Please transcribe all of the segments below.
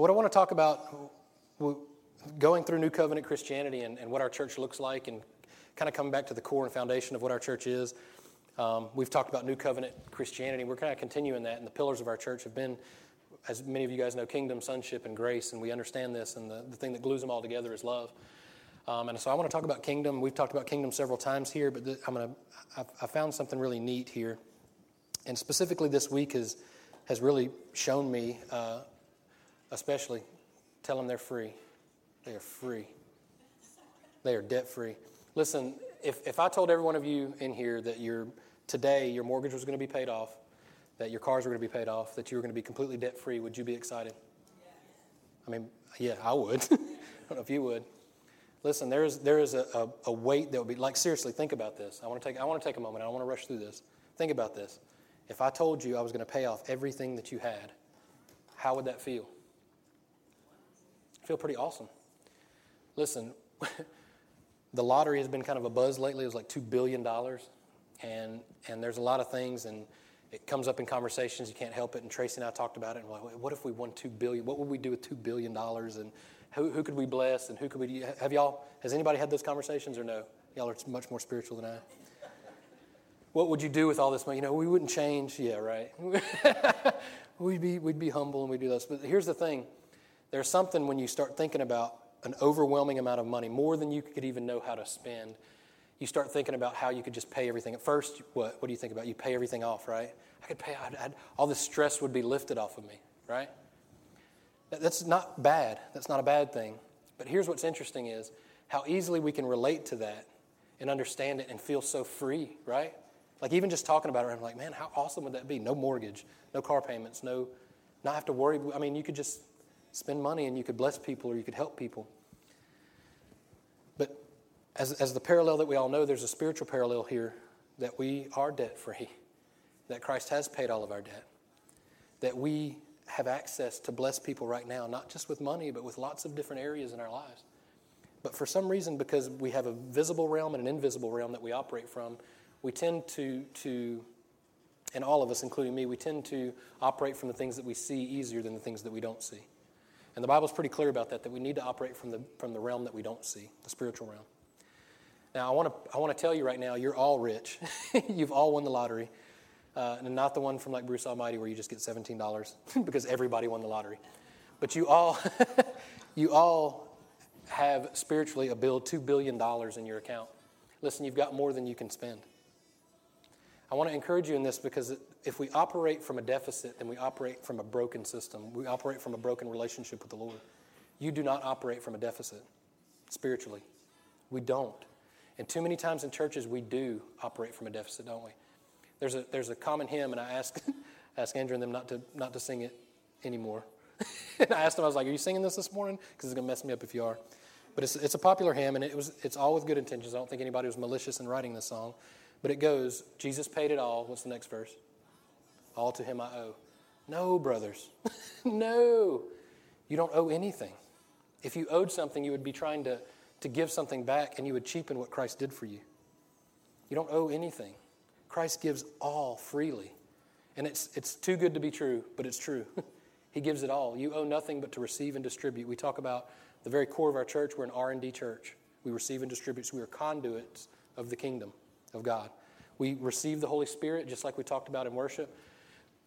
what I want to talk about, going through New Covenant Christianity and, and what our church looks like, and kind of coming back to the core and foundation of what our church is. Um, we've talked about New Covenant Christianity. We're kind of continuing that, and the pillars of our church have been, as many of you guys know, kingdom, sonship, and grace, and we understand this, and the, the thing that glues them all together is love. Um, and so I want to talk about kingdom. We've talked about kingdom several times here, but I'm going to, I found something really neat here. And specifically this week has, has really shown me, uh, especially, tell them they're free. They are free. They are debt free. Listen, if, if I told every one of you in here that your, today your mortgage was going to be paid off, that your cars were going to be paid off, that you were going to be completely debt free, would you be excited? I mean, yeah, I would. I don't know if you would. Listen, there is, there is a, a, a, weight that would be like, seriously, think about this. I want, to take, I want to take a moment. I don't want to rush through this. Think about this. If I told you I was going to pay off everything that you had, how would that feel? Feel pretty awesome. Listen, the lottery has been kind of a buzz lately. It was like $2 billion. And, and there's a lot of things, and it comes up in conversations. You can't help it. And Tracy and I talked about it. And like, what if we won 2 billion? What would we do with $2 billion? And who, who could we bless? And who could we, have y'all, has anybody had those conversations or no? Y'all are much more spiritual than I What would you do with all this money? You know, we wouldn't change. Yeah, right. we'd, be, we'd be humble and we'd do this. But here's the thing there's something when you start thinking about an overwhelming amount of money, more than you could even know how to spend. You start thinking about how you could just pay everything. At first, what, what do you think about? You pay everything off, right? I could pay, I'd, I'd, all this stress would be lifted off of me, right? That's not bad. That's not a bad thing. But here's what's interesting is how easily we can relate to that and understand it and feel so free, right? Like even just talking about it, I'm like, man, how awesome would that be? No mortgage, no car payments, no, not have to worry. I mean, you could just spend money and you could bless people or you could help people. But as, as the parallel that we all know, there's a spiritual parallel here that we are debt free, that Christ has paid all of our debt, that we have access to bless people right now, not just with money, but with lots of different areas in our lives. But for some reason, because we have a visible realm and an invisible realm that we operate from, we tend to, to and all of us, including me, we tend to operate from the things that we see easier than the things that we don't see. And the Bible's pretty clear about that, that we need to operate from the, from the realm that we don't see, the spiritual realm. Now, I want to I want to tell you right now, you're all rich. You've all won the lottery. Uh, and not the one from like Bruce Almighty where you just get $17 because everybody won the lottery. But you all, you all have spiritually a bill $2 billion in your account. Listen, you've got more than you can spend. I want to encourage you in this because if we operate from a deficit, then we operate from a broken system. We operate from a broken relationship with the Lord. You do not operate from a deficit spiritually. We don't. And too many times in churches, we do operate from a deficit, don't we? There's a, there's a common hymn, and I asked, asked Andrew and them not to, not to sing it anymore. and I asked them, I was like, Are you singing this this morning? Because it's going to mess me up if you are. But it's, it's a popular hymn, and it was, it's all with good intentions. I don't think anybody was malicious in writing this song. But it goes, Jesus paid it all. What's the next verse? All to him I owe. No, brothers. no. You don't owe anything. If you owed something, you would be trying to, to give something back, and you would cheapen what Christ did for you. You don't owe anything. Christ gives all freely. And it's, it's too good to be true, but it's true. he gives it all. You owe nothing but to receive and distribute. We talk about the very core of our church. We're an R&D church. We receive and distribute. So we are conduits of the kingdom of God. We receive the Holy Spirit, just like we talked about in worship.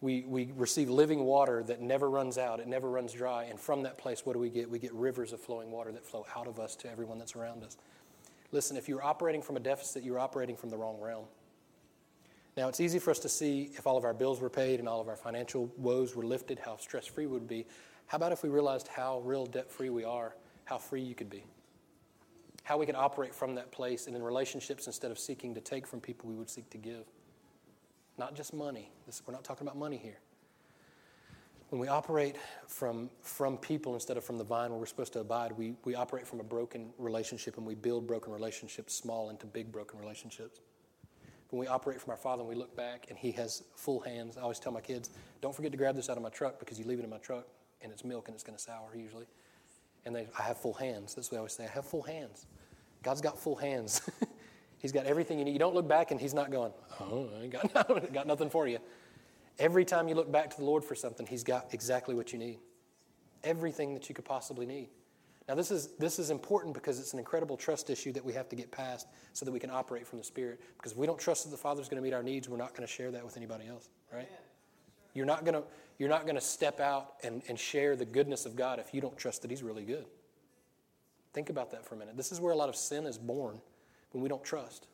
We, we receive living water that never runs out, it never runs dry. And from that place, what do we get? We get rivers of flowing water that flow out of us to everyone that's around us. Listen, if you're operating from a deficit, you're operating from the wrong realm. Now, it's easy for us to see if all of our bills were paid and all of our financial woes were lifted, how stress free we would be. How about if we realized how real debt free we are, how free you could be? How we could operate from that place and in relationships, instead of seeking to take from people, we would seek to give. Not just money. This, we're not talking about money here. When we operate from, from people instead of from the vine where we're supposed to abide, we, we operate from a broken relationship and we build broken relationships small into big broken relationships when we operate from our Father and we look back and He has full hands. I always tell my kids, don't forget to grab this out of my truck because you leave it in my truck and it's milk and it's going to sour usually. And they, I have full hands. That's what I always say. I have full hands. God's got full hands. he's got everything you need. You don't look back and He's not going, oh, I ain't got, got nothing for you. Every time you look back to the Lord for something, He's got exactly what you need. everything that you could possibly need. Now, this is, this is important because it's an incredible trust issue that we have to get past so that we can operate from the Spirit. Because if we don't trust that the Father's going to meet our needs, we're not going to share that with anybody else, right? You're not going to, you're not going to step out and, and share the goodness of God if you don't trust that He's really good. Think about that for a minute. This is where a lot of sin is born when we don't trust.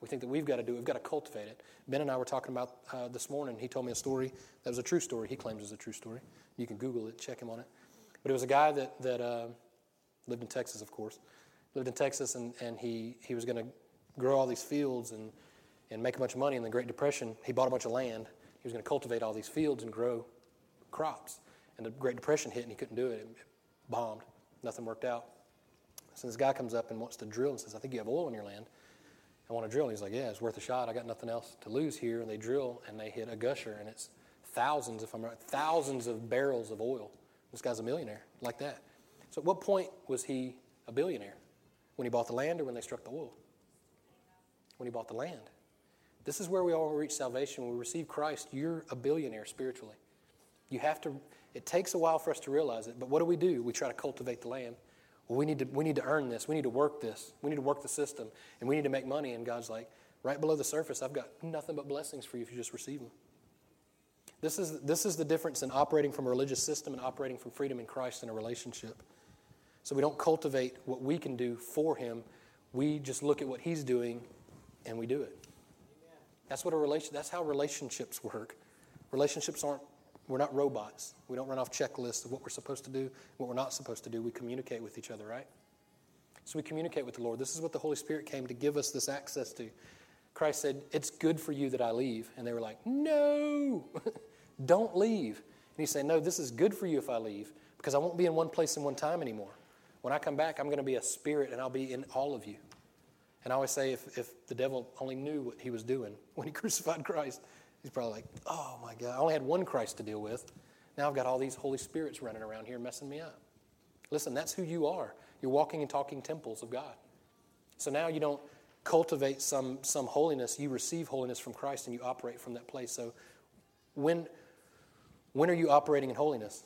We think that we've got to do it, we've got to cultivate it. Ben and I were talking about uh, this morning. He told me a story that was a true story. He claims is a true story. You can Google it, check him on it. But it was a guy that, that uh, lived in Texas, of course. Lived in Texas, and, and he, he was going to grow all these fields and, and make a bunch of money in the Great Depression. He bought a bunch of land. He was going to cultivate all these fields and grow crops. And the Great Depression hit, and he couldn't do it. It bombed. Nothing worked out. So this guy comes up and wants to drill and says, I think you have oil in your land. I want to drill. And he's like, Yeah, it's worth a shot. I got nothing else to lose here. And they drill and they hit a gusher, and it's thousands, if I'm right, thousands of barrels of oil. This guy's a millionaire, like that. So, at what point was he a billionaire? When he bought the land or when they struck the oil? When he bought the land. This is where we all reach salvation. When we receive Christ, you're a billionaire spiritually. You have to, it takes a while for us to realize it, but what do we do? We try to cultivate the land. Well, we need, to, we need to earn this. We need to work this. We need to work the system. And we need to make money. And God's like, right below the surface, I've got nothing but blessings for you if you just receive them. This is, this is the difference in operating from a religious system and operating from freedom in Christ in a relationship. So we don't cultivate what we can do for Him. We just look at what He's doing and we do it. That's what a relation. That's how relationships work. Relationships aren't. We're not robots. We don't run off checklists of what we're supposed to do, what we're not supposed to do. We communicate with each other, right? So we communicate with the Lord. This is what the Holy Spirit came to give us this access to. Christ said, It's good for you that I leave. And they were like, No, don't leave. And he said, No, this is good for you if I leave because I won't be in one place in one time anymore. When I come back, I'm going to be a spirit and I'll be in all of you. And I always say, if, if the devil only knew what he was doing when he crucified Christ, he's probably like, oh my God, I only had one Christ to deal with. Now I've got all these Holy Spirits running around here messing me up. Listen, that's who you are. You're walking and talking temples of God. So now you don't cultivate some, some holiness, you receive holiness from Christ and you operate from that place. So when, when are you operating in holiness?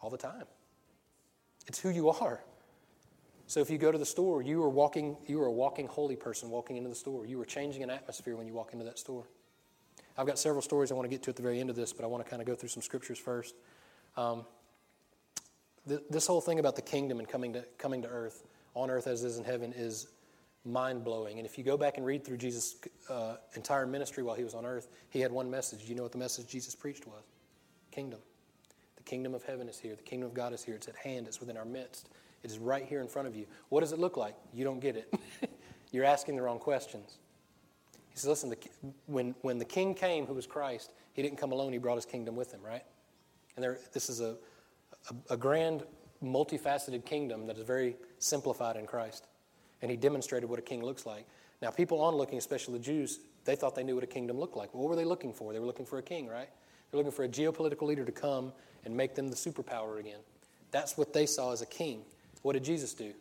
All the time. It's who you are. So if you go to the store, you are walking, you are a walking holy person walking into the store. You are changing an atmosphere when you walk into that store. I've got several stories I want to get to at the very end of this, but I want to kind of go through some scriptures first. Um, th- this whole thing about the kingdom and coming to, coming to earth, on earth as it is in heaven, is mind blowing. And if you go back and read through Jesus' uh, entire ministry while he was on earth, he had one message. Do you know what the message Jesus preached was? Kingdom. The kingdom of heaven is here. The kingdom of God is here. It's at hand. It's within our midst. It is right here in front of you. What does it look like? You don't get it. You're asking the wrong questions. He says, listen, the, when, when the king came, who was Christ, he didn't come alone. He brought his kingdom with him, right? And there, this is a, a, a grand, multifaceted kingdom that is very simplified in Christ. And he demonstrated what a king looks like. Now, people on looking, especially the Jews, they thought they knew what a kingdom looked like. What were they looking for? They were looking for a king, right? They're looking for a geopolitical leader to come and make them the superpower again. That's what they saw as a king. What did Jesus do?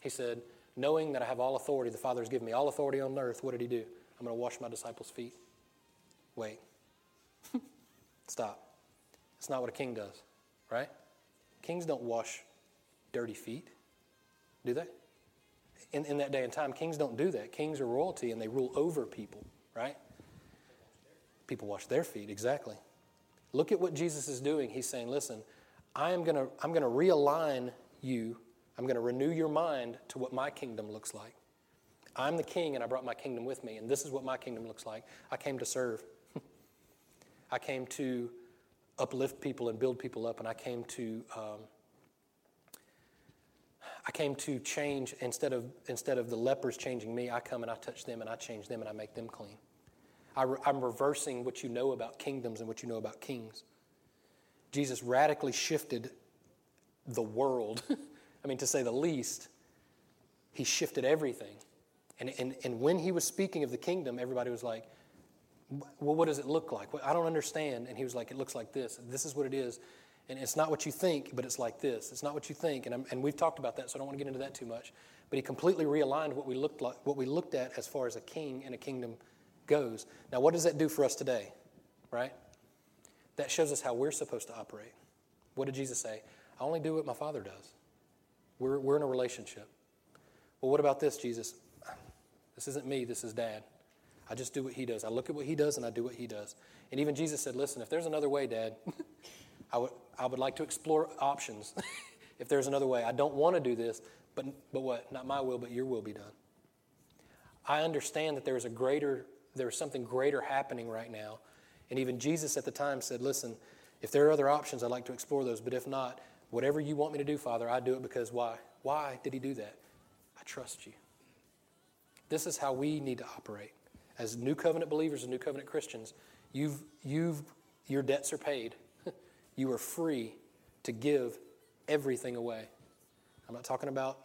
He said, Knowing that I have all authority, the Father has given me all authority on earth, what did he do? I'm going to wash my disciples' feet. Wait. Stop. It's not what a king does, right? Kings don't wash dirty feet, do they? In, in that day and time, kings don't do that. Kings are royalty and they rule over people, right? People wash their feet, exactly. Look at what Jesus is doing. He's saying, listen, I am going to I'm going to realign you. I'm going to renew your mind to what my kingdom looks like. I'm the king and I brought my kingdom with me, and this is what my kingdom looks like. I came to serve. I came to uplift people and build people up, and I came to um, I came to change instead of instead of the lepers changing me. I come and I touch them and I change them and I make them clean. I am reversing what you know about kingdoms and what you know about kings. Jesus radically shifted the world. I mean, to say the least, he shifted everything. And, and, and when he was speaking of the kingdom, everybody was like, well, what does it look like? I don't understand. And he was like, it looks like this. This is what it is. And it's not what you think, but it's like this. It's not what you think. And, and we've talked about that, so I don't want to get into that too much. But he completely realigned what we, looked like, what we looked at as far as a king and a kingdom goes. Now, what does that do for us today? Right? That shows us how we're supposed to operate. What did Jesus say? I only do what my Father does. We're, we're in a relationship. Well, what about this, Jesus? This isn't me, this is Dad. I just do what He does. I look at what He does and I do what He does. And even Jesus said, Listen, if there's another way, Dad, I would, I would like to explore options. if there's another way, I don't want to do this, but, but what? Not my will, but your will be done. I understand that there's a greater, there's something greater happening right now. And even Jesus at the time said, Listen, if there are other options, I'd like to explore those. But if not, whatever you want me to do, Father, I do it because why? Why did he do that? I trust you. This is how we need to operate. As new covenant believers and new covenant Christians, you've, you've, your debts are paid. you are free to give everything away. I'm not talking about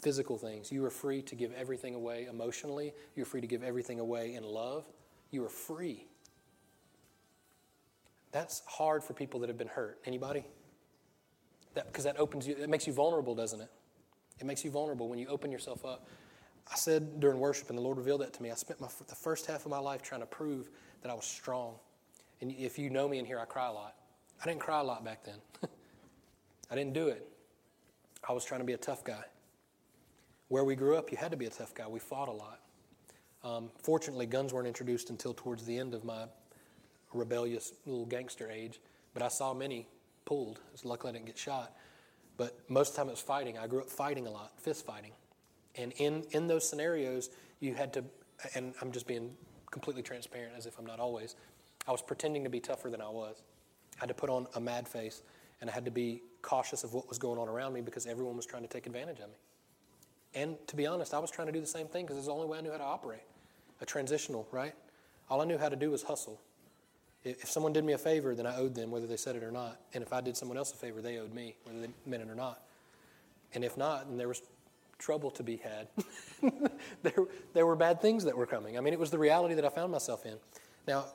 physical things. You are free to give everything away emotionally. You're free to give everything away in love. You are free. That's hard for people that have been hurt. Anybody? Because that, that opens you, it makes you vulnerable, doesn't it? It makes you vulnerable when you open yourself up. I said during worship, and the Lord revealed that to me. I spent my, the first half of my life trying to prove that I was strong. And if you know me in here, I cry a lot. I didn't cry a lot back then. I didn't do it. I was trying to be a tough guy. Where we grew up, you had to be a tough guy. We fought a lot. Um, fortunately, guns weren't introduced until towards the end of my rebellious little gangster age, but I saw many pulled. Luckily I didn't get shot. But most of the time it was fighting. I grew up fighting a lot, fist fighting. And in, in those scenarios, you had to, and I'm just being completely transparent as if I'm not always, I was pretending to be tougher than I was. I had to put on a mad face, and I had to be cautious of what was going on around me because everyone was trying to take advantage of me. And to be honest, I was trying to do the same thing because it's the only way I knew how to operate. A transitional, right? All I knew how to do was hustle. If someone did me a favor, then I owed them, whether they said it or not. And if I did someone else a favor, they owed me, whether they meant it or not. And if not, then there was trouble to be had. there, there were bad things that were coming. I mean, it was the reality that I found myself in. Now,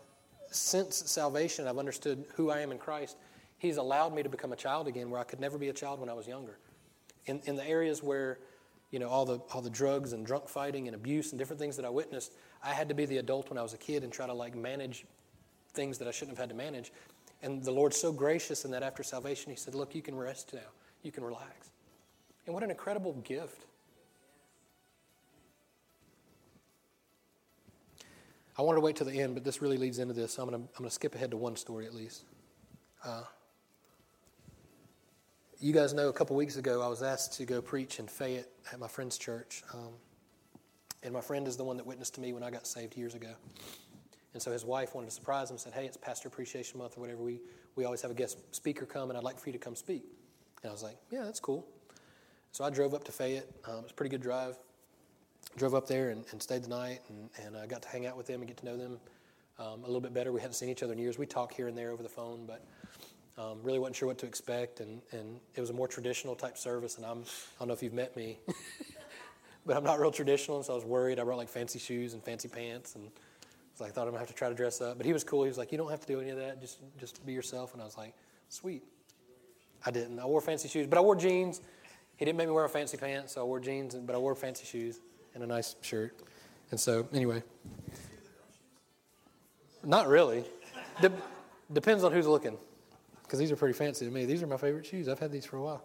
since salvation, I've understood who I am in Christ. He's allowed me to become a child again where I could never be a child when I was younger. In, in the areas where, you know, all the, all the drugs and drunk fighting and abuse and different things that I witnessed, I had to be the adult when I was a kid and try to like manage things that I shouldn't have had to manage. And the Lord's so gracious in that after salvation, He said, Look, you can rest now. You can relax. And what an incredible gift. I wanted to wait till the end, but this really leads into this. So I'm going to, skip ahead to one story at least. Uh, you guys know a couple weeks ago I was asked to go preach in Fayette at my friend's church. Um, and my friend is the one that witnessed to me when I got saved years ago. And so his wife wanted to surprise him and said, Hey, it's Pastor Appreciation Month or whatever. We, we always have a guest speaker come, and I'd like for you to come speak. And I was like, Yeah, that's cool. So I drove up to Fayette. Um, it was a pretty good drive. Drove up there and, and stayed the night, and, and I got to hang out with them and get to know them um, a little bit better. We hadn't seen each other in years. We talk here and there over the phone, but um, really wasn't sure what to expect. And, and it was a more traditional type service, and I'm, I don't know if you've met me, but I'm not real traditional, and so I was worried. I brought like fancy shoes and fancy pants and so I thought I'm gonna have to try to dress up. But he was cool. He was like, "You don't have to do any of that. Just just be yourself." And I was like, "Sweet." I didn't. I wore fancy shoes, but I wore jeans. He didn't make me wear fancy pants, so I wore jeans, but I wore fancy shoes and a nice shirt. And so, anyway, not really. De- depends on who's looking, because these are pretty fancy to me. These are my favorite shoes. I've had these for a while.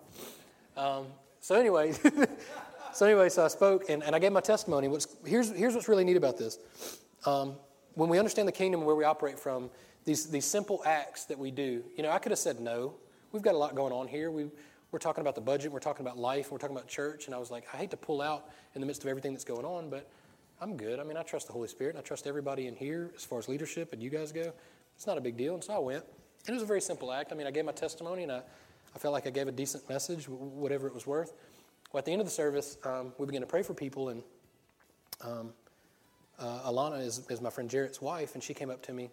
Um, so anyway, so anyway, so I spoke and, and I gave my testimony. What's, here's here's what's really neat about this. Um, when we understand the kingdom where we operate from, these, these simple acts that we do, you know, I could have said no. We've got a lot going on here. We, we're talking about the budget, we're talking about life, we're talking about church. And I was like, I hate to pull out in the midst of everything that's going on, but I'm good. I mean, I trust the Holy Spirit, and I trust everybody in here as far as leadership and you guys go. It's not a big deal. And so I went. And it was a very simple act. I mean, I gave my testimony, and I, I felt like I gave a decent message, whatever it was worth. Well, at the end of the service, um, we began to pray for people, and um, uh, Alana is, is my friend Jarrett's wife, and she came up to me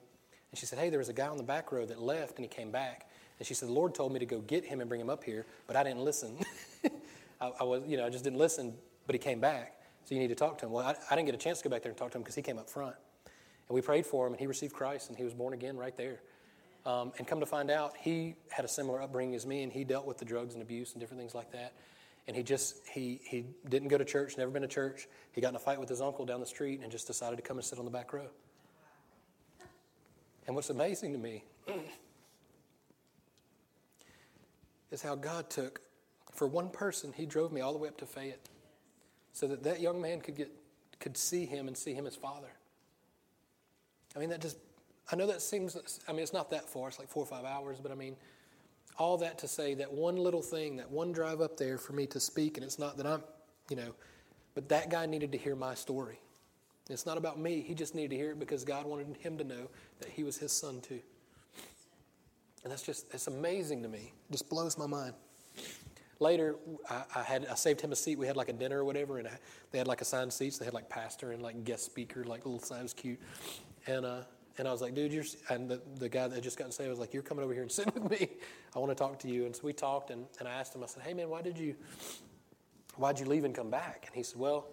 and she said, Hey, there was a guy on the back row that left and he came back. And she said, The Lord told me to go get him and bring him up here, but I didn't listen. I, I, was, you know, I just didn't listen, but he came back. So you need to talk to him. Well, I, I didn't get a chance to go back there and talk to him because he came up front. And we prayed for him, and he received Christ, and he was born again right there. Um, and come to find out, he had a similar upbringing as me, and he dealt with the drugs and abuse and different things like that and he just he he didn't go to church never been to church he got in a fight with his uncle down the street and just decided to come and sit on the back row and what's amazing to me is how God took, for one person, He drove me all the way up to Fayette so that that young man could, get, could see Him and see Him as Father. I mean, that just, I know that seems, I mean, it's not that far, it's like four or five hours, but I mean, all that to say that one little thing, that one drive up there for me to speak, and it's not that I'm, you know, but that guy needed to hear my story. It's not about me. He just needed to hear it because God wanted him to know that he was his son too. And that's just, it's amazing to me. It just blows my mind. Later, I, I, had I saved him a seat. We had like a dinner or whatever, and I, they had like assigned seats. They had like pastor and like guest speaker, like little sign. It was cute. And uh, and I was like, dude, you're. And the, the guy that just got saved was like, you're coming over here and sitting with me. I want to talk to you. And so we talked, and, and I asked him. I said, hey man, why did you, why'd you leave and come back? And he said, well,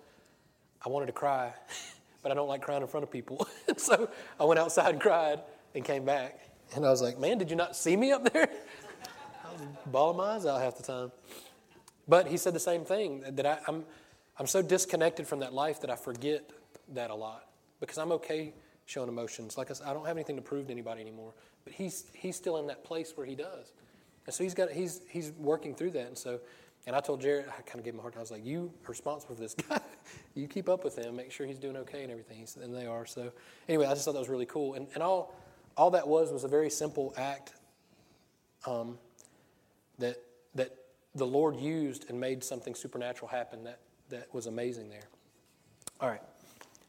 I wanted to cry, but I don't like crying in front of people. so I went outside and cried and came back. And I was like, man, did you not see me up there? I was bawling my eyes out half the time. But he said the same thing that I, I'm, I'm so disconnected from that life that I forget that a lot because I'm okay showing emotions. Like I said, I don't have anything to prove to anybody anymore. But he's, he's still in that place where he does. And so he's got he's he's working through that. And so and I told Jared, I kind of gave him a hard time. I was like, "You are responsible for this guy. you keep up with him, make sure he's doing okay and everything." And they are. So anyway, I just thought that was really cool. And and all all that was was a very simple act um, that that the Lord used and made something supernatural happen that that was amazing there. All right,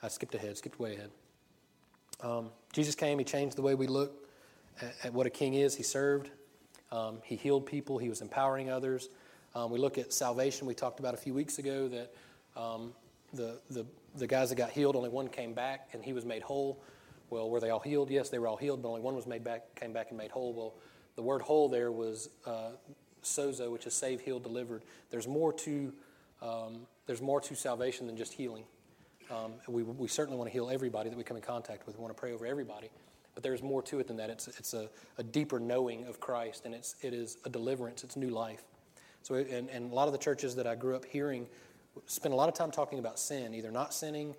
I skipped ahead, skipped way ahead. Um, Jesus came. He changed the way we look at, at what a king is. He served. Um, he healed people. He was empowering others. Um, we look at salvation. We talked about a few weeks ago that um, the, the, the guys that got healed, only one came back and he was made whole. Well, were they all healed? Yes, they were all healed, but only one was made back, came back and made whole. Well, the word whole there was uh, sozo, which is save, healed, delivered. There's more to um, there's more to salvation than just healing. Um, we, we certainly want to heal everybody that we come in contact with. We want to pray over everybody. But there's more to it than that. It's, it's a, a deeper knowing of Christ, and it's, it is a deliverance, it's new life. So, and, and a lot of the churches that I grew up hearing spend a lot of time talking about sin, either not sinning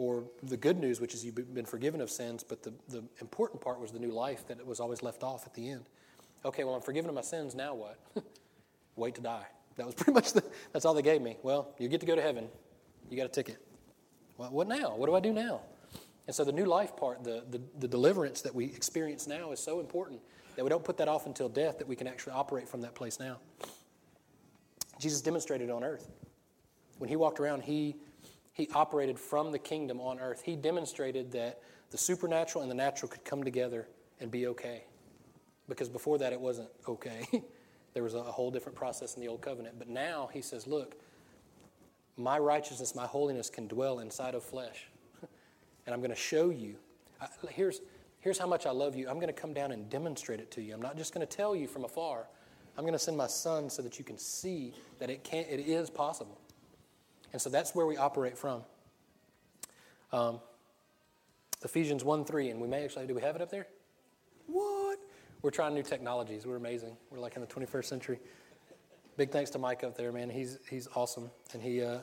or the good news, which is you've been forgiven of sins, but the, the important part was the new life that it was always left off at the end. Okay, well, I'm forgiven of my sins, now what? Wait to die. That was pretty much the, that's all they gave me. Well, you get to go to heaven. You got a ticket. Well, what now? What do I do now? And so the new life part, the, the, the deliverance that we experience now is so important that we don't put that off until death, that we can actually operate from that place now. Jesus demonstrated on earth. When he walked around, he, he operated from the kingdom on earth. He demonstrated that the supernatural and the natural could come together and be okay. Because before that, it wasn't okay. there was a whole different process in the old covenant. But now he says, look, my righteousness, my holiness can dwell inside of flesh. and I'm going to show you. here's, here's how much I love you. I'm going to come down and demonstrate it to you. I'm not just going to tell you from afar. I'm going to send my son so that you can see that it, can, it is possible. And so that's where we operate from. Um, Ephesians 1 3, and we may actually, do we have it up there? What? We're trying new technologies. We're amazing. We're like in the 21st century. Big thanks to Mike up there, man. He's, he's awesome. And he, uh,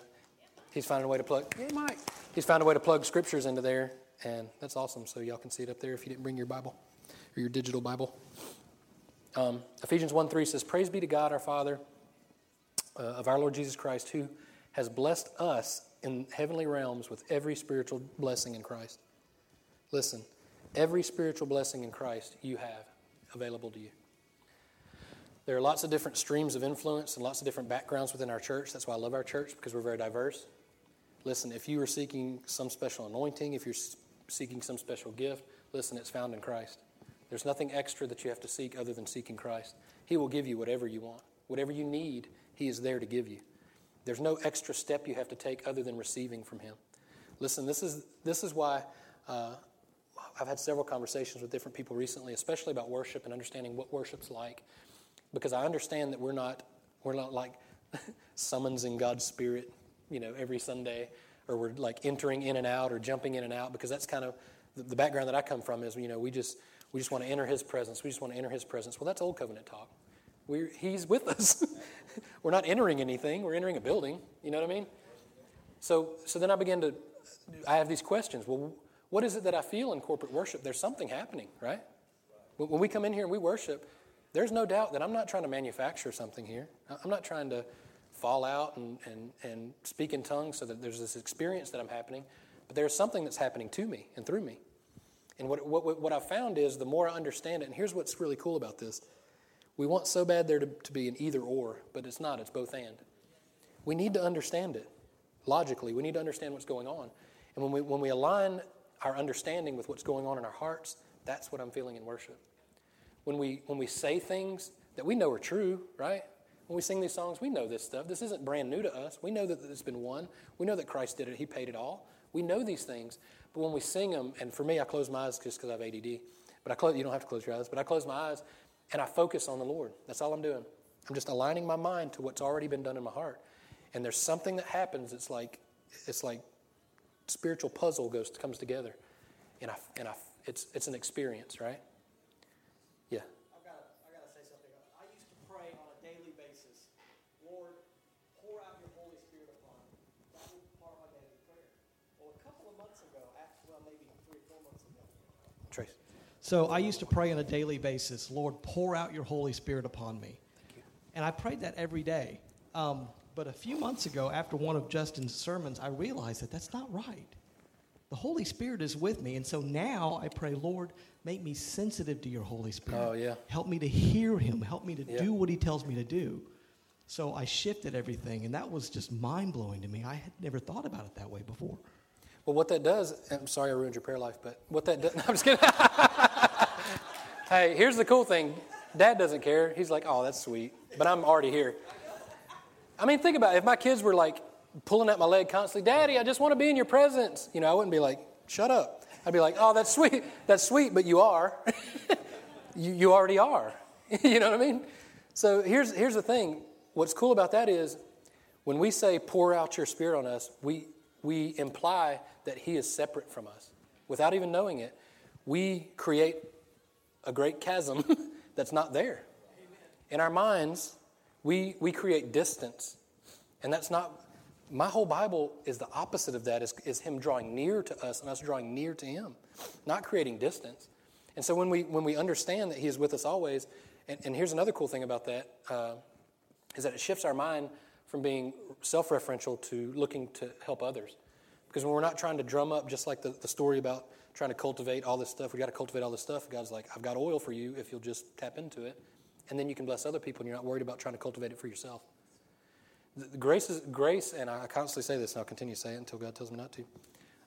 he's found a way to plug, hey, Mike. He's found a way to plug scriptures into there, and that's awesome. So y'all can see it up there if you didn't bring your Bible or your digital Bible. Um, Ephesians 1 3 says, Praise be to God our Father uh, of our Lord Jesus Christ, who has blessed us in heavenly realms with every spiritual blessing in Christ. Listen, every spiritual blessing in Christ you have available to you. There are lots of different streams of influence and lots of different backgrounds within our church. That's why I love our church because we're very diverse. Listen, if you are seeking some special anointing, if you're seeking some special gift, listen, it's found in Christ. There's nothing extra that you have to seek other than seeking Christ. He will give you whatever you want. Whatever you need, He is there to give you. There's no extra step you have to take other than receiving from Him. Listen, this is, this is why uh, I've had several conversations with different people recently, especially about worship and understanding what worship's like, because I understand that we're not, we're not like summons in God's Spirit, you know, every Sunday, or we're like entering in and out or jumping in and out, because that's kind of the background that I come from is, you know, we just we just want to enter his presence. We just want to enter his presence. Well, that's old covenant talk. We're, he's with us. we're not entering anything, we're entering a building. You know what I mean? So, so then I began to, I have these questions. Well, what is it that I feel in corporate worship? There's something happening, right? When we come in here and we worship, there's no doubt that I'm not trying to manufacture something here. I'm not trying to fall out and, and, and speak in tongues so that there's this experience that I'm happening, but there's something that's happening to me and through me. And what, what, what I've found is the more I understand it, and here's what's really cool about this we want so bad there to, to be an either or, but it's not, it's both and. We need to understand it logically, we need to understand what's going on. And when we, when we align our understanding with what's going on in our hearts, that's what I'm feeling in worship. When we, when we say things that we know are true, right? When we sing these songs, we know this stuff. This isn't brand new to us. We know that it's been won. We know that Christ did it, He paid it all. We know these things. But when we sing them, and for me, I close my eyes just because I have ADD. But I close, you don't have to close your eyes, but I close my eyes and I focus on the Lord. That's all I'm doing. I'm just aligning my mind to what's already been done in my heart. And there's something that happens. It's like it's like spiritual puzzle goes comes together, and I and I it's it's an experience, right? Yeah. I've got, I've got to say something. I used to pray on a daily basis, Lord, pour out your Holy Spirit upon me. That was part of my daily prayer. Well, a couple of months ago, after, well, maybe three or four months ago. Trace. So I used to pray on a daily basis, Lord, pour out your Holy Spirit upon me. And I prayed that every day. Um, but a few months ago, after one of Justin's sermons, I realized that that's not right. The Holy Spirit is with me. And so now I pray, Lord, make me sensitive to your Holy Spirit. Oh, yeah. Help me to hear him. Help me to Yeah. do what he tells me to do. So I shifted everything, and that was just mind blowing to me. I had never thought about it that way before. Well, what that does, I'm sorry I ruined your prayer life, but what that does, no, I'm just kidding. hey, here's the cool thing Dad doesn't care. He's like, oh, that's sweet, but I'm already here. I mean, think about it. If my kids were like pulling at my leg constantly, Daddy, I just want to be in your presence, you know, I wouldn't be like, shut up. I'd be like, oh, that's sweet. That's sweet, but you are. you, you already are. you know what I mean? So here's, here's the thing. What's cool about that is when we say pour out your spirit on us, we, we imply that He is separate from us. Without even knowing it, we create a great chasm that's not there. In our minds, we, we create distance. And that's not, my whole Bible is the opposite of that, is, is Him drawing near to us and us drawing near to Him, not creating distance. And so when we, when we understand that He is with us always, and, and here's another cool thing about that, uh, is that it shifts our mind from being self referential to looking to help others. Because when we're not trying to drum up, just like the, the story about trying to cultivate all this stuff, we got to cultivate all this stuff. God's like, I've got oil for you if you'll just tap into it. And then you can bless other people and you're not worried about trying to cultivate it for yourself. The, grace, is, grace, and I constantly say this and I'll continue to say it until God tells me not to.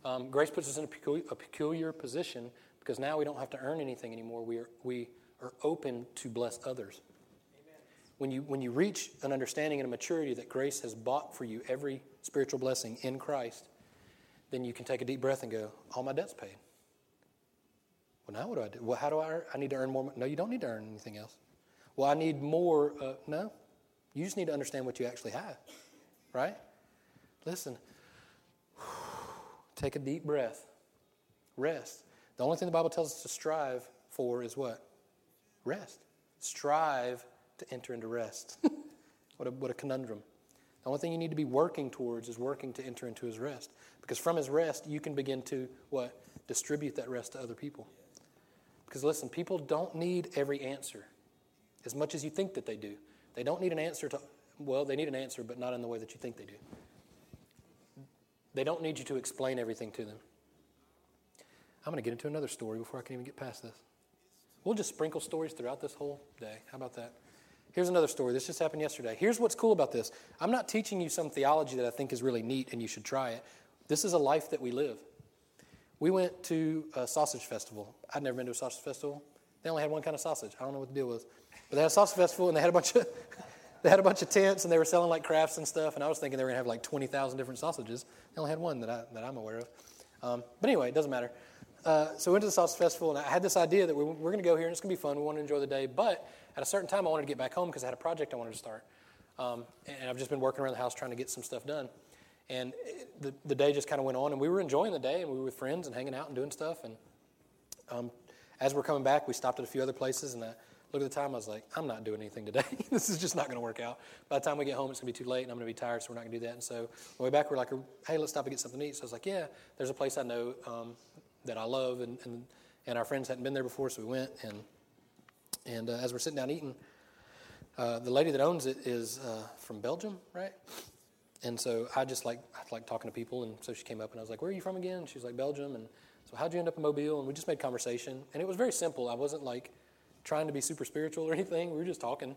Um, grace puts us in a peculiar, a peculiar position because now we don't have to earn anything anymore. We are, we are open to bless others. When you, when you reach an understanding and a maturity that grace has bought for you every spiritual blessing in Christ, then you can take a deep breath and go, All my debt's paid. Well, now what do I do? Well, how do I earn? I need to earn more. No, you don't need to earn anything else. Well, I need more. Uh, no, you just need to understand what you actually have, right? Listen, take a deep breath, rest. The only thing the Bible tells us to strive for is what? Rest. Strive to enter into rest. what, a, what a conundrum. The only thing you need to be working towards is working to enter into his rest. Because from his rest, you can begin to what? Distribute that rest to other people. Because listen, people don't need every answer as much as you think that they do. They don't need an answer to, well, they need an answer, but not in the way that you think they do. They don't need you to explain everything to them. I'm going to get into another story before I can even get past this. We'll just sprinkle stories throughout this whole day. How about that? Here's another story. This just happened yesterday. Here's what's cool about this I'm not teaching you some theology that I think is really neat and you should try it. This is a life that we live. We went to a sausage festival. I'd never been to a sausage festival. They only had one kind of sausage. I don't know what the deal was. But they had a sausage festival and they had a bunch of they had a bunch of tents and they were selling like crafts and stuff. And I was thinking they were gonna have like twenty thousand different sausages. They only had one that I that I'm aware of. Um, but anyway, it doesn't matter. Uh, so we went to the sausage festival and I had this idea that we, we're to go here and it's to be fun. We want to enjoy the day. But at a certain time, I wanted to get back home because I had a project I wanted to start. Um, and I've just been working around the house trying to get some stuff done. And the, the day just kind of went on, and we were enjoying the day, and we were with friends and hanging out and doing stuff. And um, as we're coming back, we stopped at a few other places, and I looked at the time. I was like, I'm not doing anything today. this is just not going to work out. By the time we get home, it's going to be too late, and I'm going to be tired, so we're not going to do that. And so on the way back, we're like, hey, let's stop and get something to eat. So I was like, yeah, there's a place I know um, that I love, and, and, and our friends hadn't been there before, so we went. And And uh, as we're sitting down eating, uh, the lady that owns it is uh, from Belgium, right? And so I just like I like talking to people, and so she came up and I was like, "Where are you from again?" She was like, "Belgium." And so how'd you end up in Mobile? And we just made conversation, and it was very simple. I wasn't like trying to be super spiritual or anything. We were just talking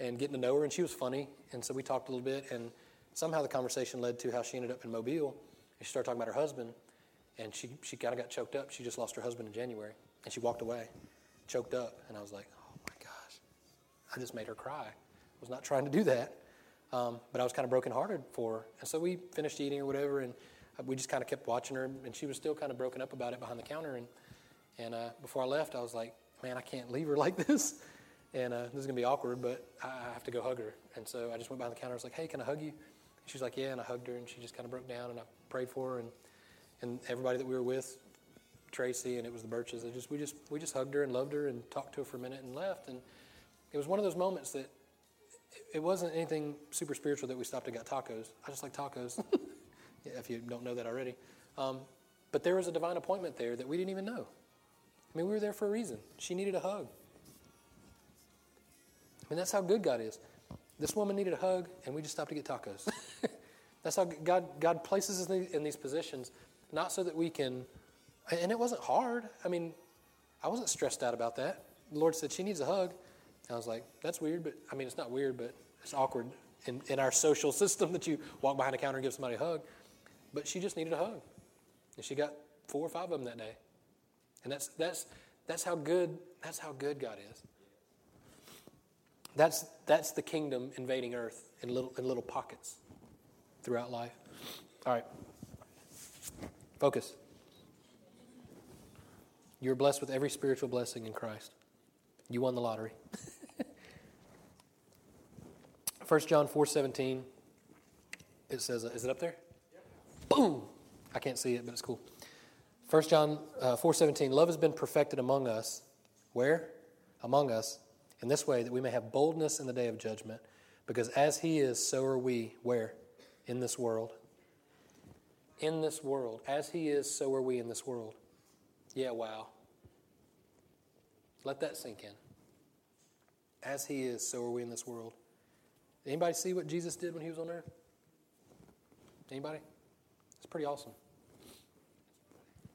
and getting to know her, and she was funny, and so we talked a little bit, and somehow the conversation led to how she ended up in Mobile, and she started talking about her husband, and she she kind of got choked up. She just lost her husband in January, and she walked away, choked up, and I was like, "Oh my gosh!" I just made her cry. I was not trying to do that. Um, but I was kind of brokenhearted for her. And so we finished eating or whatever, and we just kind of kept watching her, and she was still kind of broken up about it behind the counter. And, and uh, before I left, I was like, man, I can't leave her like this. And uh, this is going to be awkward, but I have to go hug her. And so I just went behind the counter. I was like, hey, can I hug you? And she was like, yeah. And I hugged her, and she just kind of broke down, and I prayed for her. And, and everybody that we were with, Tracy, and it was the Birches, they just, we, just, we just hugged her and loved her and talked to her for a minute and left. And it was one of those moments that it wasn't anything super spiritual that we stopped and got tacos. I just like tacos, if you don't know that already. Um, but there was a divine appointment there that we didn't even know. I mean, we were there for a reason. She needed a hug. I mean, that's how good God is. This woman needed a hug, and we just stopped to get tacos. that's how God, God places us in these positions, not so that we can, and it wasn't hard. I mean, I wasn't stressed out about that. The Lord said, She needs a hug. I was like, that's weird, but I mean, it's not weird, but it's awkward in, in our social system that you walk behind a counter and give somebody a hug. But she just needed a hug. And she got four or five of them that day. And that's, that's, that's, how, good, that's how good God is. That's, that's the kingdom invading earth in little, in little pockets throughout life. All right. Focus. You're blessed with every spiritual blessing in Christ. You won the lottery. 1 John 4.17, it says, is it up there? Yep. Boom! I can't see it, but it's cool. 1 John uh, 4.17, love has been perfected among us. Where? Among us. In this way, that we may have boldness in the day of judgment. Because as he is, so are we. Where? In this world. In this world. As he is, so are we in this world. Yeah, wow. Let that sink in. As he is, so are we in this world. Anybody see what Jesus did when he was on earth? Anybody? It's pretty awesome.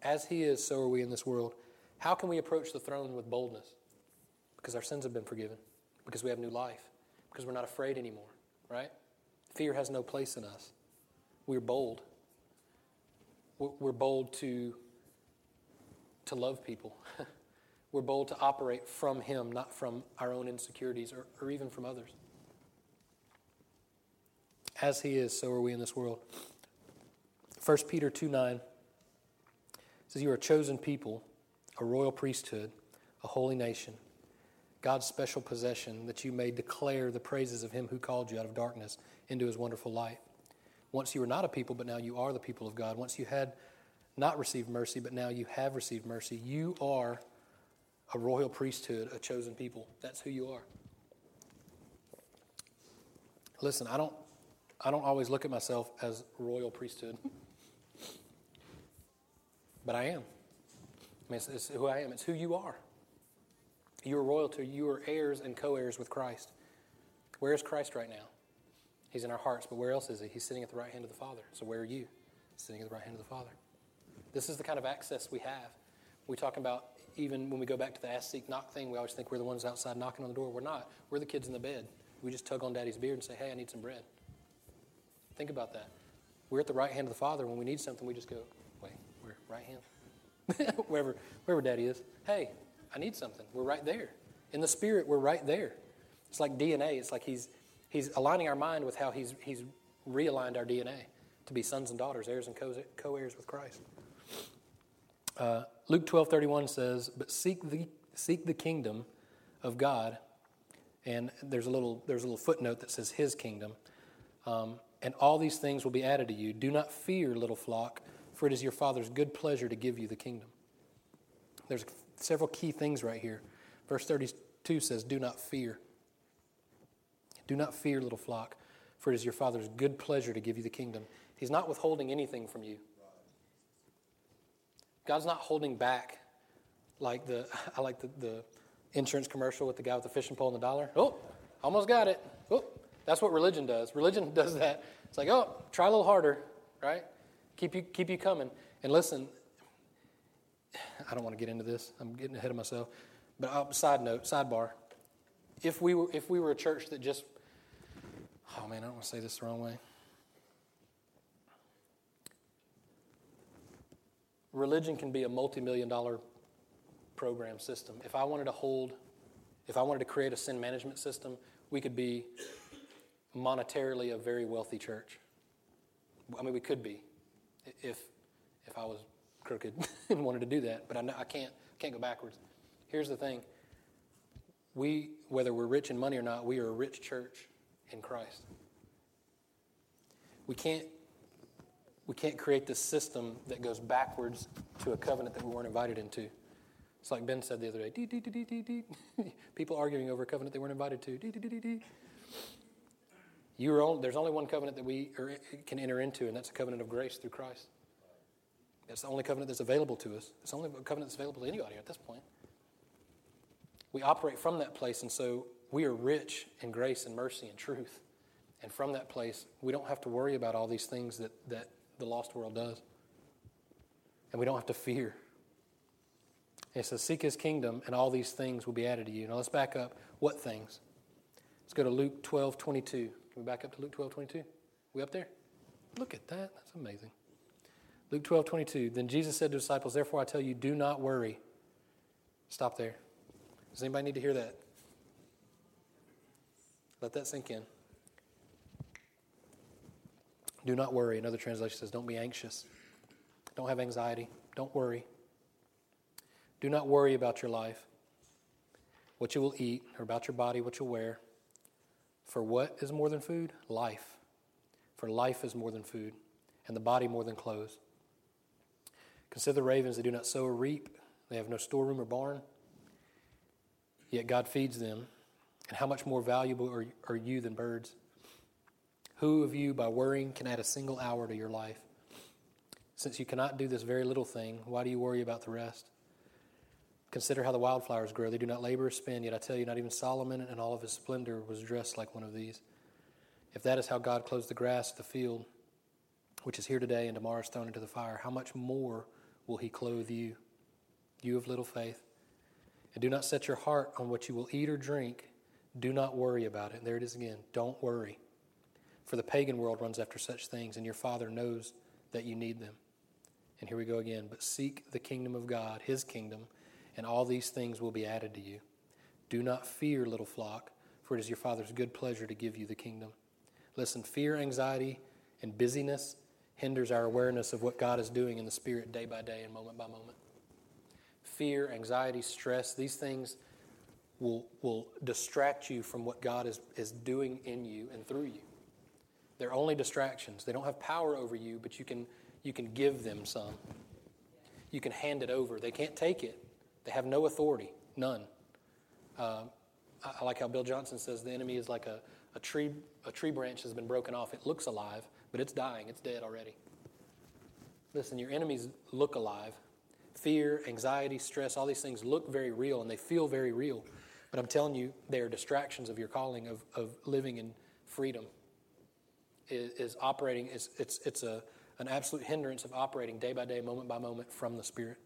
As he is, so are we in this world. How can we approach the throne with boldness? Because our sins have been forgiven, because we have new life, because we're not afraid anymore, right? Fear has no place in us. We're bold. We're bold to, to love people. we're bold to operate from Him, not from our own insecurities or, or even from others. As he is, so are we in this world. 1 Peter 2 9 says, You are a chosen people, a royal priesthood, a holy nation, God's special possession, that you may declare the praises of him who called you out of darkness into his wonderful light. Once you were not a people, but now you are the people of God. Once you had not received mercy, but now you have received mercy. You are a royal priesthood, a chosen people. That's who you are. Listen, I don't I don't always look at myself as royal priesthood, but I am. I mean, it's, it's, who I am. It's who you are. You are royalty. You are heirs and co heirs with Christ. Where is Christ right now? He's in our hearts, but where else is he? He's sitting at the right hand of the Father. So where are you? Sitting at the right hand of the Father. This is the kind of access we have. We talk about even when we go back to the ask, seek, knock thing, we always think we're the ones outside knocking on the door. We're not. We're the kids in the bed. We just tug on daddy's beard and say, hey, I need some bread. Think about that. We're at the right hand of the Father. When we need something, we just go, wait, we're right hand? wherever, wherever Daddy is. Hey, I need something. We're right there. In the Spirit, we're right there. It's like DNA. It's like He's, he's aligning our mind with how He's, he's realigned our DNA to be sons and daughters, heirs and co heirs with Christ. Uh, Luke 12 31 says, But seek the, seek the kingdom of God. And there's a little, there's a little footnote that says His kingdom. Um, and all these things will be added to you. Do not fear, little flock, for it is your Father's good pleasure to give you the kingdom. There's several key things right here. Verse 32 says, Do not fear. Do not fear, little flock, for it is your Father's good pleasure to give you the kingdom. He's not withholding anything from you. God's not holding back like the I like the, the insurance commercial with the guy with the fishing pole and the dollar. Oh, almost got it. Oh, that's what religion does. Religion does that. It's like, oh, try a little harder, right? Keep you keep you coming. And listen, I don't want to get into this. I'm getting ahead of myself. But uh, side note, sidebar. If we were if we were a church that just oh man, I don't want to say this the wrong way. Religion can be a multi-million dollar program system. If I wanted to hold, if I wanted to create a sin management system, we could be monetarily a very wealthy church. I mean, we could be if if I was crooked and wanted to do that, but I, know, I can't can't go backwards. Here's the thing: we, whether we're rich in money or not, we are a rich church in Christ. We can't we can't create this system that goes backwards to a covenant that we weren't invited into. It's like Ben said the other day. People arguing over a covenant they weren't invited to. You are only, there's only one covenant that we are, can enter into, and that's a covenant of grace through Christ. That's the only covenant that's available to us. It's the only covenant that's available to anybody at this point. We operate from that place, and so we are rich in grace and mercy and truth. And from that place, we don't have to worry about all these things that, that the lost world does. And we don't have to fear. It says, Seek his kingdom, and all these things will be added to you. Now let's back up. What things? Let's go to Luke 12 22. Can we back up to Luke 12 22? We up there? Look at that. That's amazing. Luke 12 22. Then Jesus said to disciples, Therefore I tell you, do not worry. Stop there. Does anybody need to hear that? Let that sink in. Do not worry. Another translation says, Don't be anxious. Don't have anxiety. Don't worry. Do not worry about your life, what you will eat, or about your body, what you'll wear. For what is more than food? Life. For life is more than food, and the body more than clothes. Consider the ravens, they do not sow or reap, they have no storeroom or barn, yet God feeds them. And how much more valuable are, are you than birds? Who of you, by worrying, can add a single hour to your life? Since you cannot do this very little thing, why do you worry about the rest? Consider how the wildflowers grow. They do not labor or spin, yet I tell you, not even Solomon in all of his splendor was dressed like one of these. If that is how God clothes the grass of the field, which is here today and tomorrow is thrown into the fire, how much more will he clothe you, you of little faith? And do not set your heart on what you will eat or drink. Do not worry about it. There it is again. Don't worry. For the pagan world runs after such things, and your Father knows that you need them. And here we go again. But seek the kingdom of God, his kingdom, and all these things will be added to you. Do not fear, little flock, for it is your Father's good pleasure to give you the kingdom. Listen, fear, anxiety, and busyness hinders our awareness of what God is doing in the Spirit day by day and moment by moment. Fear, anxiety, stress, these things will, will distract you from what God is, is doing in you and through you. They're only distractions. They don't have power over you, but you can, you can give them some. You can hand it over. They can't take it, they have no authority, none. Uh, I like how Bill Johnson says the enemy is like a, a, tree, a tree branch has been broken off. It looks alive, but it's dying, it's dead already. Listen, your enemies look alive. Fear, anxiety, stress, all these things look very real and they feel very real. But I'm telling you, they are distractions of your calling of, of living in freedom is, is operating, is, it's, it's a, an absolute hindrance of operating day by day, moment by moment from the Spirit.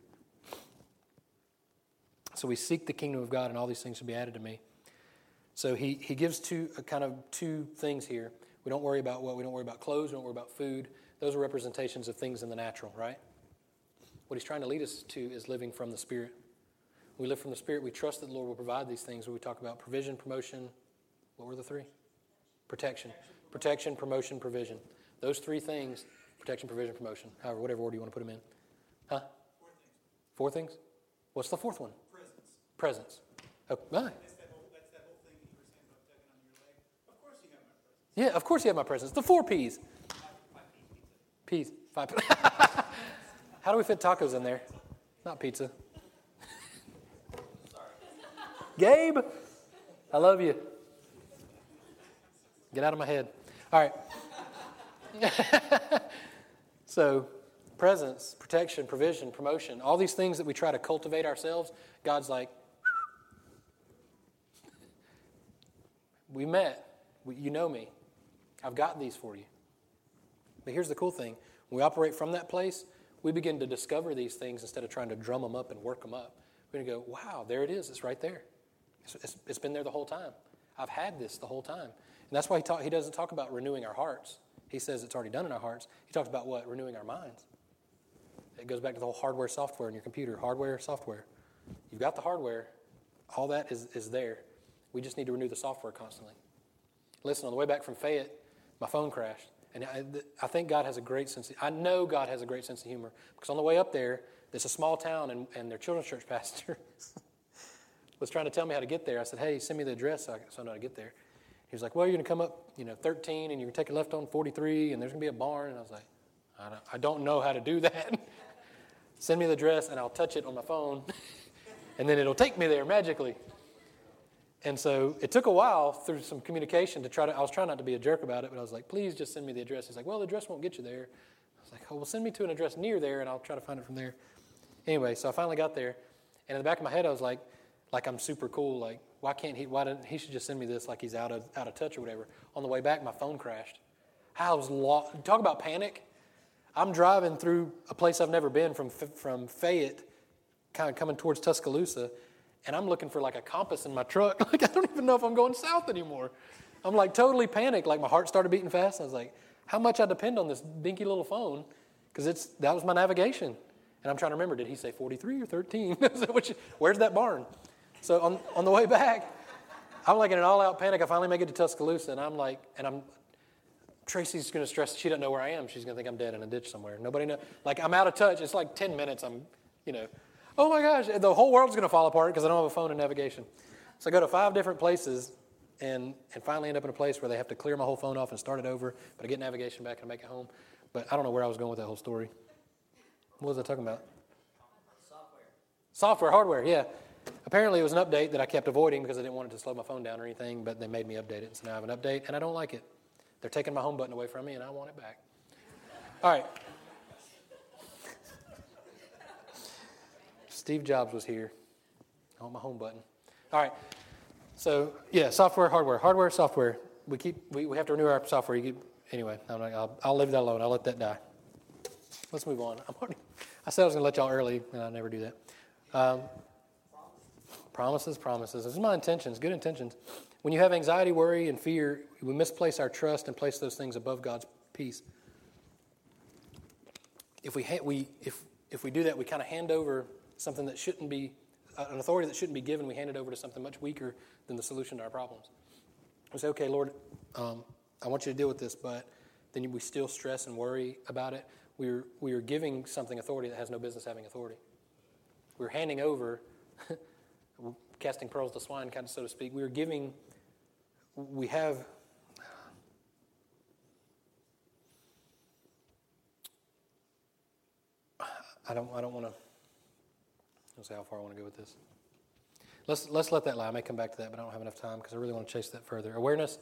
So we seek the kingdom of God, and all these things will be added to me. So he, he gives two kind of two things here. We don't worry about what we don't worry about clothes, we don't worry about food. Those are representations of things in the natural, right? What he's trying to lead us to is living from the Spirit. we live from the Spirit, we trust that the Lord will provide these things. When we talk about provision, promotion, what were the three? Protection protection, promotion, provision. Those three things protection, provision, promotion, however, whatever order you want to put them in. Huh? Four things. What's the fourth one? Presence. Oh, right. That's that whole, that's that whole thing that you were saying about tugging on your leg. Of course you have my presence. Yeah, of course you have my presence. The four P's. P's. Five. How do we fit tacos in there? Not pizza. Sorry. Gabe, I love you. Get out of my head. All right. so, presence, protection, provision, promotion, all these things that we try to cultivate ourselves, God's like, We met. You know me. I've got these for you. But here's the cool thing we operate from that place, we begin to discover these things instead of trying to drum them up and work them up. We're going to go, wow, there it is. It's right there. It's, it's, it's been there the whole time. I've had this the whole time. And that's why he, talk, he doesn't talk about renewing our hearts. He says it's already done in our hearts. He talks about what? Renewing our minds. It goes back to the whole hardware, software in your computer. Hardware, software. You've got the hardware. All that is, is there. We just need to renew the software constantly. Listen, on the way back from Fayette, my phone crashed. And I, I think God has a great sense of, I know God has a great sense of humor. Because on the way up there, it's a small town, and, and their children's church pastor was trying to tell me how to get there. I said, hey, send me the address so I, so I know how to get there. He was like, well, you're going to come up, you know, 13, and you're going to take a left on 43, and there's going to be a barn. And I was like, I don't, I don't know how to do that. send me the address, and I'll touch it on my phone, and then it'll take me there magically. And so it took a while through some communication to try to, I was trying not to be a jerk about it, but I was like, please just send me the address. He's like, well, the address won't get you there. I was like, oh, well, send me to an address near there and I'll try to find it from there. Anyway, so I finally got there. And in the back of my head, I was like, like I'm super cool. Like, why can't he, why didn't, he should just send me this like he's out of, out of touch or whatever. On the way back, my phone crashed. I was lost. Talk about panic. I'm driving through a place I've never been from, from Fayette, kind of coming towards Tuscaloosa and I'm looking for like a compass in my truck. Like, I don't even know if I'm going south anymore. I'm like totally panicked. Like, my heart started beating fast. I was like, how much I depend on this dinky little phone? Because it's that was my navigation. And I'm trying to remember, did he say 43 or 13? Where's that barn? So on, on the way back, I'm like in an all out panic. I finally make it to Tuscaloosa, and I'm like, and I'm, Tracy's going to stress, she doesn't know where I am. She's going to think I'm dead in a ditch somewhere. Nobody know. Like, I'm out of touch. It's like 10 minutes. I'm, you know, oh my gosh, the whole world's going to fall apart because I don't have a phone and navigation. So I go to five different places and, and finally end up in a place where they have to clear my whole phone off and start it over, but I get navigation back and I make it home. But I don't know where I was going with that whole story. What was I talking about? Software. Software, hardware, yeah. Apparently, it was an update that I kept avoiding because I didn't want it to slow my phone down or anything, but they made me update it. So now I have an update, and I don't like it. They're taking my home button away from me, and I want it back. All right. Steve Jobs was here. I want my home button. All right. So yeah, software, hardware, hardware, software. We keep we, we have to renew our software. You keep, anyway, i will I'll leave that alone. I'll let that die. Let's move on. I'm Already, i said I was going to let y'all early, and I never do that. Um, promises, promises. This is my intentions, good intentions. When you have anxiety, worry, and fear, we misplace our trust and place those things above God's peace. If we, ha- we, if, if we do that, we kind of hand over something that shouldn't be, uh, an authority that shouldn't be given, we hand it over to something much weaker than the solution to our problems. We say, okay, Lord, um, I want you to deal with this, but then we still stress and worry about it. We're, we are giving something authority that has no business having authority. We're handing over, casting pearls to swine, kind of so to speak. We're giving, we have I don't, I don't want to Let's see how far I want to go with this. Let's, let's let that lie. I may come back to that, but I don't have enough time because I really want to chase that further. Awareness,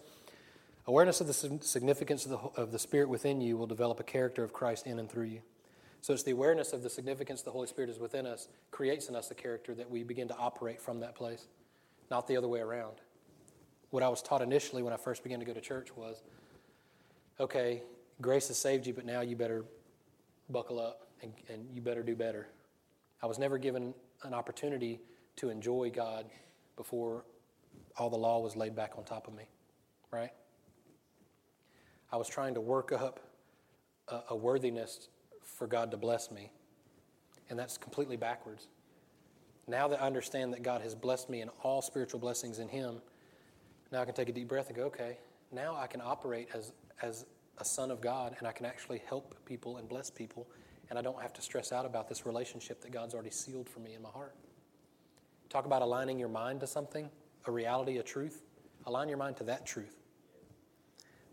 awareness of the significance of the, of the Spirit within you will develop a character of Christ in and through you. So it's the awareness of the significance the Holy Spirit is within us creates in us the character that we begin to operate from that place, not the other way around. What I was taught initially when I first began to go to church was okay, grace has saved you, but now you better buckle up and, and you better do better. I was never given an opportunity to enjoy God before all the law was laid back on top of me, right? I was trying to work up a, a worthiness for God to bless me, and that's completely backwards. Now that I understand that God has blessed me in all spiritual blessings in Him, now I can take a deep breath and go, okay, now I can operate as, as a son of God and I can actually help people and bless people and I don't have to stress out about this relationship that God's already sealed for me in my heart. Talk about aligning your mind to something, a reality, a truth. Align your mind to that truth.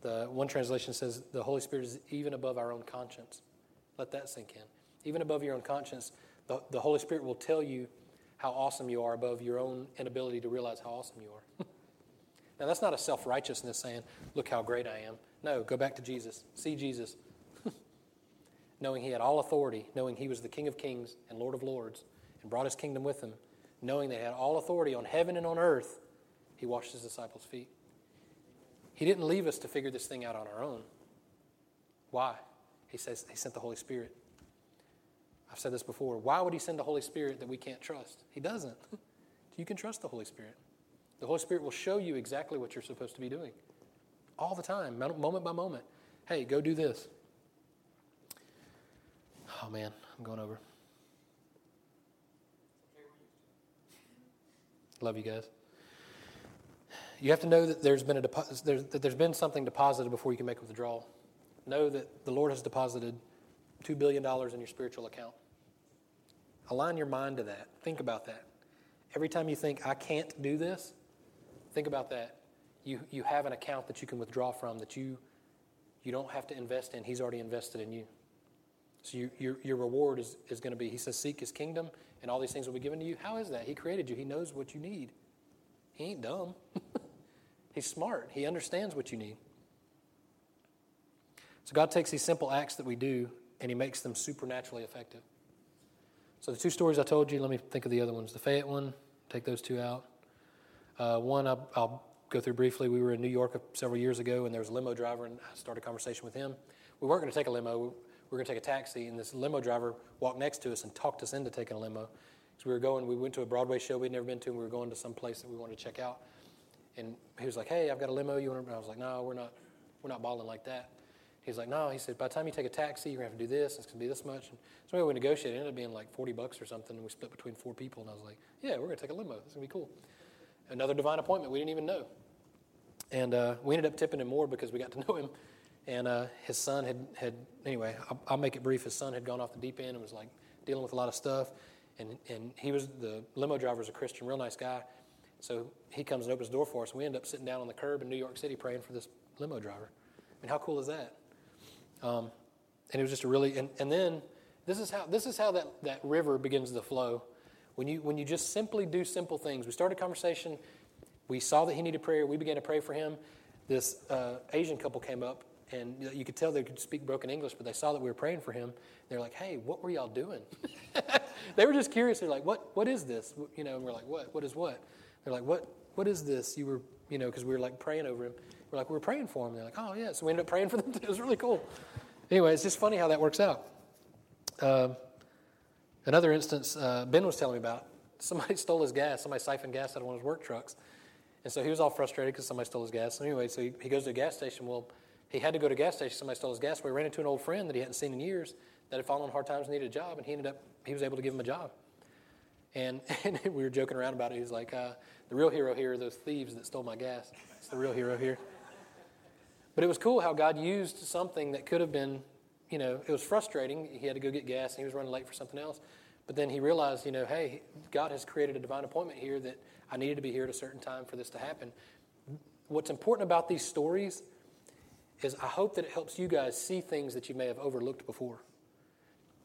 The one translation says the Holy Spirit is even above our own conscience. Let that sink in. Even above your own conscience, the, the Holy Spirit will tell you how awesome you are above your own inability to realize how awesome you are. now, that's not a self righteousness saying, look how great I am. No, go back to Jesus. See Jesus knowing he had all authority, knowing he was the King of kings and Lord of lords, and brought his kingdom with him, knowing they had all authority on heaven and on earth, he washed his disciples' feet. He didn't leave us to figure this thing out on our own. Why? He says He sent the Holy Spirit. I've said this before. Why would He send the Holy Spirit that we can't trust? He doesn't. you can trust the Holy Spirit. The Holy Spirit will show you exactly what you're supposed to be doing all the time, moment by moment. Hey, go do this. Oh man, I'm going over. Love you guys. You have to know that there's been a depo- there's, that there's been something deposited before you can make a withdrawal. Know that the Lord has deposited two billion dollars in your spiritual account. Align your mind to that. Think about that. Every time you think I can't do this, think about that. You you have an account that you can withdraw from that you you don't have to invest in. He's already invested in you. So you, your, your reward is, is going to be, he says, seek his kingdom and all these things will be given to you. How is that? He created you. He knows what you need. He ain't dumb. He's smart. He understands what you need. So God takes these simple acts that we do and he makes them supernaturally effective. So the two stories I told you, let me think of the other ones. The Fayette one, take those two out. Uh, one I'll, I'll, go through briefly. We were in New York several years ago, and there was a limo driver, and I started a conversation with him. We weren't going to take a limo were going to take a taxi, and this limo driver walked next to us and talked us into taking a limo. So we were going, we went to a Broadway show we'd never been to, and we were going to some place that we wanted to check out. And he was like, "Hey, I've got a limo. You want?" To? I was like, "No, we're not. We're not balling like that." He's like, "No." He said, "By the time you take a taxi, you're gonna have to do this. It's gonna be this much." And so we negotiated. It ended up being like forty bucks or something, and we split between four people. And I was like, "Yeah, we're gonna take a limo. It's gonna be cool." Another divine appointment we didn't even know, and uh, we ended up tipping him more because we got to know him and uh, his son had, had anyway, I'll, I'll, make it brief. His son had gone off the deep end and was like dealing with a lot of stuff. And, and he was, the limo driver was a Christian, real nice guy. So he comes and opens the door for us. We end up sitting down on the curb in New York City praying for this limo driver. I mean, how cool is that? Um, and it was just a really, and, and then this is how, this is how that, that river begins to flow. When you, when you just simply do simple things. We started a conversation. We saw that he needed prayer. We began to pray for him. This uh, Asian couple came up and you could tell they could speak broken English, but they saw that we were praying for him. They're like, "Hey, what were y'all doing?" they were just curious. They're like, "What? What is this?" You know, and we're like, "What? What is what?" They're like, "What? What is this?" You were, you know, because we were like praying over him. We're like, "We're praying for him." They're like, "Oh yeah." So we ended up praying for them. it was really cool. Anyway, it's just funny how that works out. Um, another instance, uh, Ben was telling me about. Somebody stole his gas. Somebody siphoned gas out of one of his work trucks. And so he was all frustrated because somebody stole his gas. So anyway, so he, he goes to a gas station. Well, he had to go to a gas station. Somebody stole his gas. He ran into an old friend that he hadn't seen in years that had fallen on hard times and needed a job, and he ended up, he was able to give him a job. And, and we were joking around about it. He was like, uh, the real hero here are those thieves that stole my gas. It's the real hero here. But it was cool how God used something that could have been, you know, it was frustrating. He had to go get gas and he was running late for something else. But then he realized, you know, hey, God has created a divine appointment here that I needed to be here at a certain time for this to happen. What's important about these stories is I hope that it helps you guys see things that you may have overlooked before.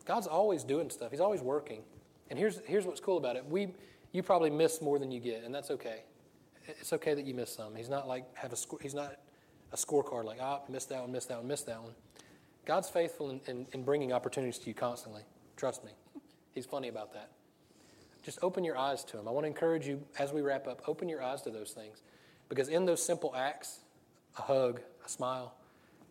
God's always doing stuff. He's always working. And here's, here's what's cool about it. We, you probably miss more than you get, and that's okay. It's okay that you miss some. He's not like have a score, he's not a scorecard like, ah, missed that one, missed that one, missed that one. God's faithful in, in, in bringing opportunities to you constantly. Trust me. He's funny about that. Just open your eyes to Him. I want to encourage you as we wrap up, open your eyes to those things. Because in those simple acts, a hug, a smile,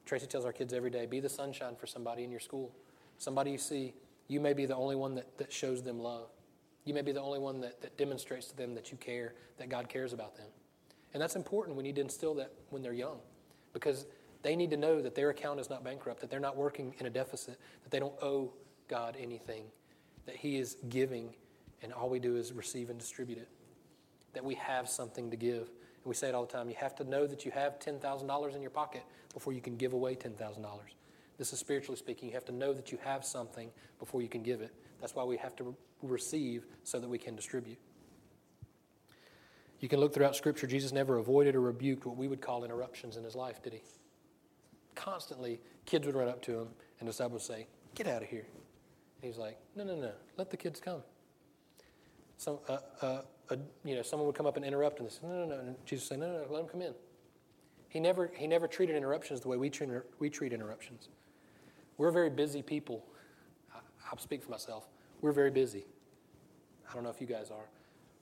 Tracy tells our kids every day be the sunshine for somebody in your school. Somebody you see, you may be the only one that, that shows them love. You may be the only one that, that demonstrates to them that you care, that God cares about them. And that's important. We need to instill that when they're young because they need to know that their account is not bankrupt, that they're not working in a deficit, that they don't owe God anything, that He is giving, and all we do is receive and distribute it, that we have something to give. We say it all the time. You have to know that you have $10,000 in your pocket before you can give away $10,000. This is spiritually speaking. You have to know that you have something before you can give it. That's why we have to receive so that we can distribute. You can look throughout Scripture, Jesus never avoided or rebuked what we would call interruptions in his life, did he? Constantly, kids would run up to him, and the disciples would say, Get out of here. And he's like, No, no, no, let the kids come. Some, uh, uh, a, you know, someone would come up and interrupt, and say, no, no, no. And Jesus say, no, no, no, let them come in. He never, he never treated interruptions the way we treat, we treat interruptions. We're very busy people. I'll speak for myself. We're very busy. I don't know if you guys are.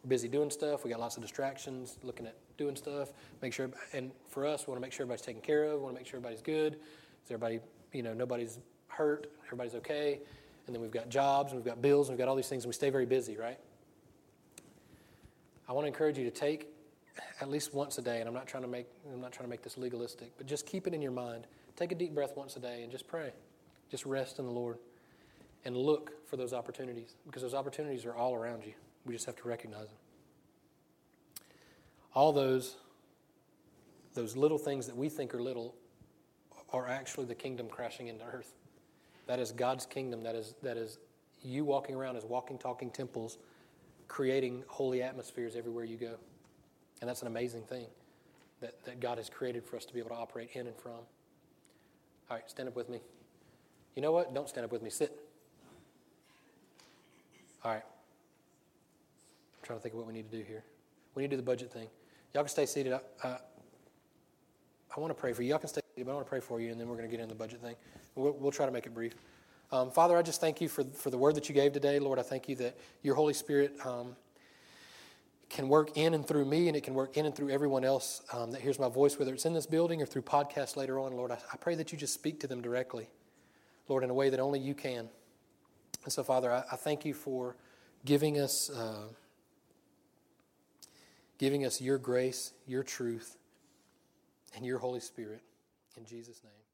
We're busy doing stuff. We got lots of distractions, looking at doing stuff. Make sure, and for us, we want to make sure everybody's taken care of. We want to make sure everybody's good. Is everybody, you know, nobody's hurt. Everybody's okay. And then we've got jobs and we've got bills and we've got all these things and we stay very busy, right? I want to encourage you to take at least once a day, and I'm not trying to make I'm not trying to make this legalistic, but just keep it in your mind. Take a deep breath once a day and just pray. Just rest in the Lord and look for those opportunities because those opportunities are all around you. We just have to recognize them. All those those little things that we think are little are actually the kingdom crashing into earth. That is God's kingdom. That is that is you walking around as walking, talking temples, creating holy atmospheres everywhere you go. And that's an amazing thing that, that God has created for us to be able to operate in and from. All right, stand up with me. You know what? Don't stand up with me. Sit. All right. I'm trying to think of what we need to do here. We need to do the budget thing. Y'all can stay seated. I, I, want to pray for you. Y'all can stay seated, but I want to pray for you, and then we're going to get into the budget thing. We'll, we'll try to make it brief. Um, Father, I just thank you for, for the word that you gave today. Lord, I thank you that your Holy Spirit um, can work in and through me, and it can work in and through everyone else um, that hears my voice, whether it's in this building or through podcasts later on. Lord, I, I, pray that you just speak to them directly, Lord, in a way that only you can. And so, Father, I, I thank you for giving us, uh, giving us your grace, your truth, and your Holy Spirit. In Jesus' name.